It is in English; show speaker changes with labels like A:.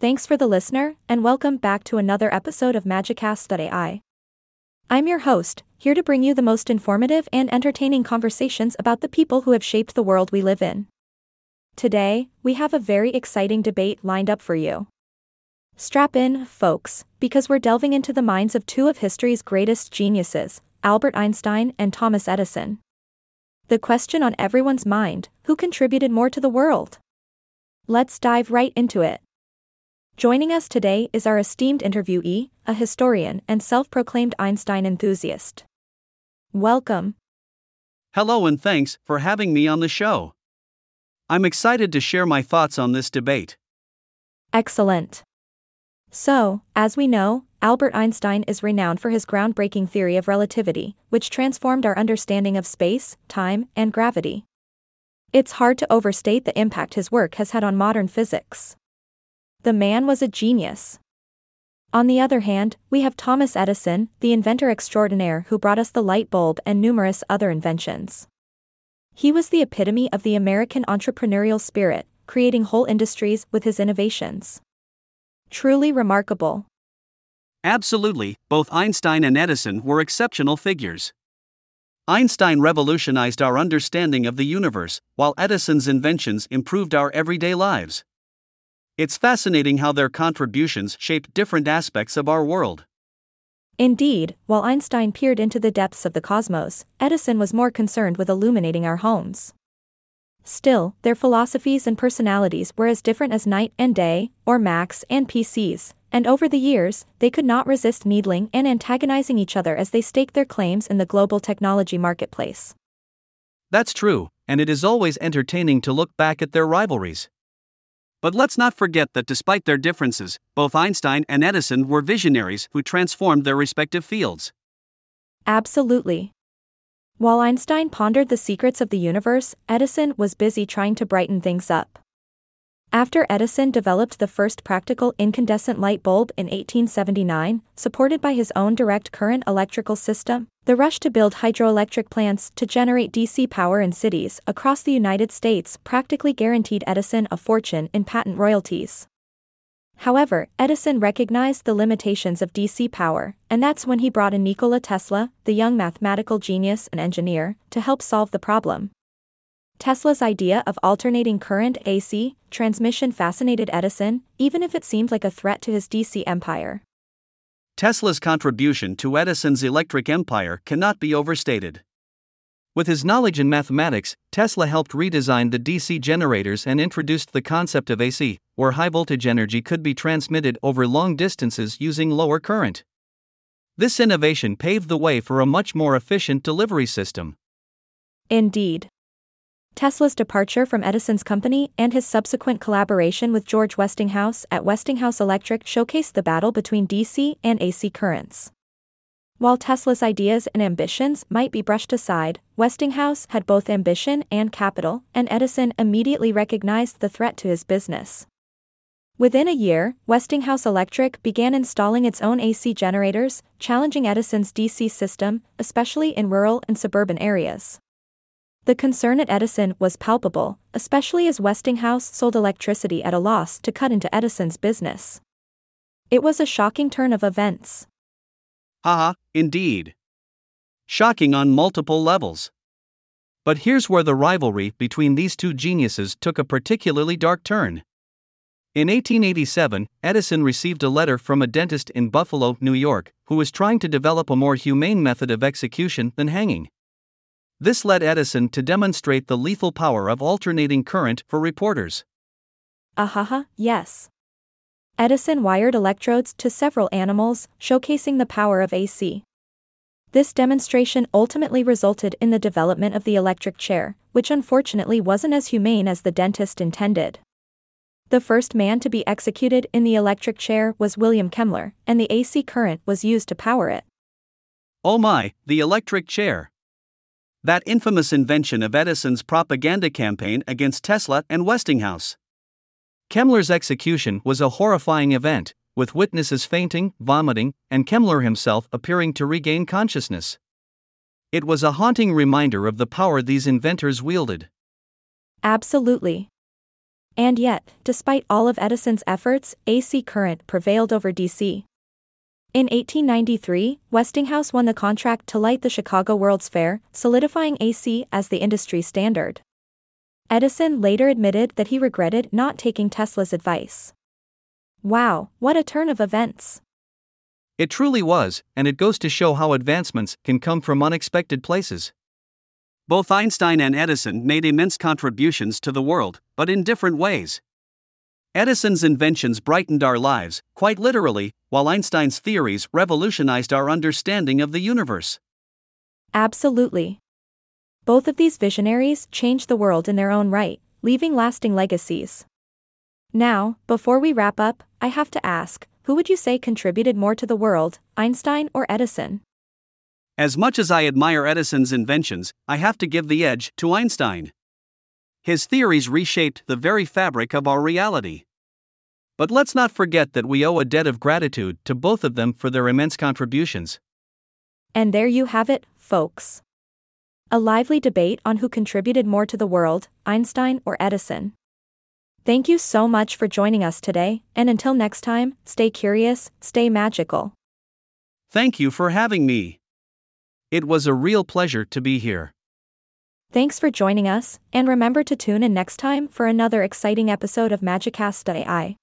A: Thanks for the listener, and welcome back to another episode of Magicast.ai. I'm your host, here to bring you the most informative and entertaining conversations about the people who have shaped the world we live in. Today, we have a very exciting debate lined up for you. Strap in, folks, because we're delving into the minds of two of history's greatest geniuses, Albert Einstein and Thomas Edison. The question on everyone's mind who contributed more to the world? Let's dive right into it. Joining us today is our esteemed interviewee, a historian and self proclaimed Einstein enthusiast. Welcome.
B: Hello, and thanks for having me on the show. I'm excited to share my thoughts on this debate.
A: Excellent. So, as we know, Albert Einstein is renowned for his groundbreaking theory of relativity, which transformed our understanding of space, time, and gravity. It's hard to overstate the impact his work has had on modern physics. The man was a genius. On the other hand, we have Thomas Edison, the inventor extraordinaire who brought us the light bulb and numerous other inventions. He was the epitome of the American entrepreneurial spirit, creating whole industries with his innovations. Truly remarkable.
B: Absolutely, both Einstein and Edison were exceptional figures. Einstein revolutionized our understanding of the universe, while Edison's inventions improved our everyday lives. It's fascinating how their contributions shaped different aspects of our world.
A: Indeed, while Einstein peered into the depths of the cosmos, Edison was more concerned with illuminating our homes. Still, their philosophies and personalities were as different as night and day, or Macs and PCs, and over the years, they could not resist needling and antagonizing each other as they staked their claims in the global technology marketplace.
B: That's true, and it is always entertaining to look back at their rivalries. But let's not forget that despite their differences, both Einstein and Edison were visionaries who transformed their respective fields.
A: Absolutely. While Einstein pondered the secrets of the universe, Edison was busy trying to brighten things up. After Edison developed the first practical incandescent light bulb in 1879, supported by his own direct current electrical system, the rush to build hydroelectric plants to generate DC power in cities across the United States practically guaranteed Edison a fortune in patent royalties. However, Edison recognized the limitations of DC power, and that's when he brought in Nikola Tesla, the young mathematical genius and engineer, to help solve the problem. Tesla's idea of alternating current AC transmission fascinated Edison, even if it seemed like a threat to his DC empire.
B: Tesla's contribution to Edison's electric empire cannot be overstated. With his knowledge in mathematics, Tesla helped redesign the DC generators and introduced the concept of AC, where high voltage energy could be transmitted over long distances using lower current. This innovation paved the way for a much more efficient delivery system.
A: Indeed. Tesla's departure from Edison's company and his subsequent collaboration with George Westinghouse at Westinghouse Electric showcased the battle between DC and AC currents. While Tesla's ideas and ambitions might be brushed aside, Westinghouse had both ambition and capital, and Edison immediately recognized the threat to his business. Within a year, Westinghouse Electric began installing its own AC generators, challenging Edison's DC system, especially in rural and suburban areas. The concern at Edison was palpable, especially as Westinghouse sold electricity at a loss to cut into Edison's business. It was a shocking turn of events.
B: Haha, indeed. Shocking on multiple levels. But here's where the rivalry between these two geniuses took a particularly dark turn. In 1887, Edison received a letter from a dentist in Buffalo, New York, who was trying to develop a more humane method of execution than hanging. This led Edison to demonstrate the lethal power of alternating current for reporters.
A: Ahaha, yes. Edison wired electrodes to several animals, showcasing the power of AC. This demonstration ultimately resulted in the development of the electric chair, which unfortunately wasn't as humane as the dentist intended. The first man to be executed in the electric chair was William Kemmler, and the AC current was used to power it.
B: Oh my, the electric chair. That infamous invention of Edison's propaganda campaign against Tesla and Westinghouse. Kemmler's execution was a horrifying event, with witnesses fainting, vomiting, and Kemmler himself appearing to regain consciousness. It was a haunting reminder of the power these inventors wielded.
A: Absolutely. And yet, despite all of Edison's efforts, AC current prevailed over DC. In 1893, Westinghouse won the contract to light the Chicago World's Fair, solidifying AC as the industry standard. Edison later admitted that he regretted not taking Tesla's advice. Wow, what a turn of events!
B: It truly was, and it goes to show how advancements can come from unexpected places. Both Einstein and Edison made immense contributions to the world, but in different ways. Edison's inventions brightened our lives, quite literally, while Einstein's theories revolutionized our understanding of the universe.
A: Absolutely. Both of these visionaries changed the world in their own right, leaving lasting legacies. Now, before we wrap up, I have to ask who would you say contributed more to the world, Einstein or Edison?
B: As much as I admire Edison's inventions, I have to give the edge to Einstein. His theories reshaped the very fabric of our reality. But let's not forget that we owe a debt of gratitude to both of them for their immense contributions.
A: And there you have it, folks. A lively debate on who contributed more to the world, Einstein or Edison. Thank you so much for joining us today, and until next time, stay curious, stay magical.
B: Thank you for having me. It was a real pleasure to be here.
A: Thanks for joining us, and remember to tune in next time for another exciting episode of Magicast.ai.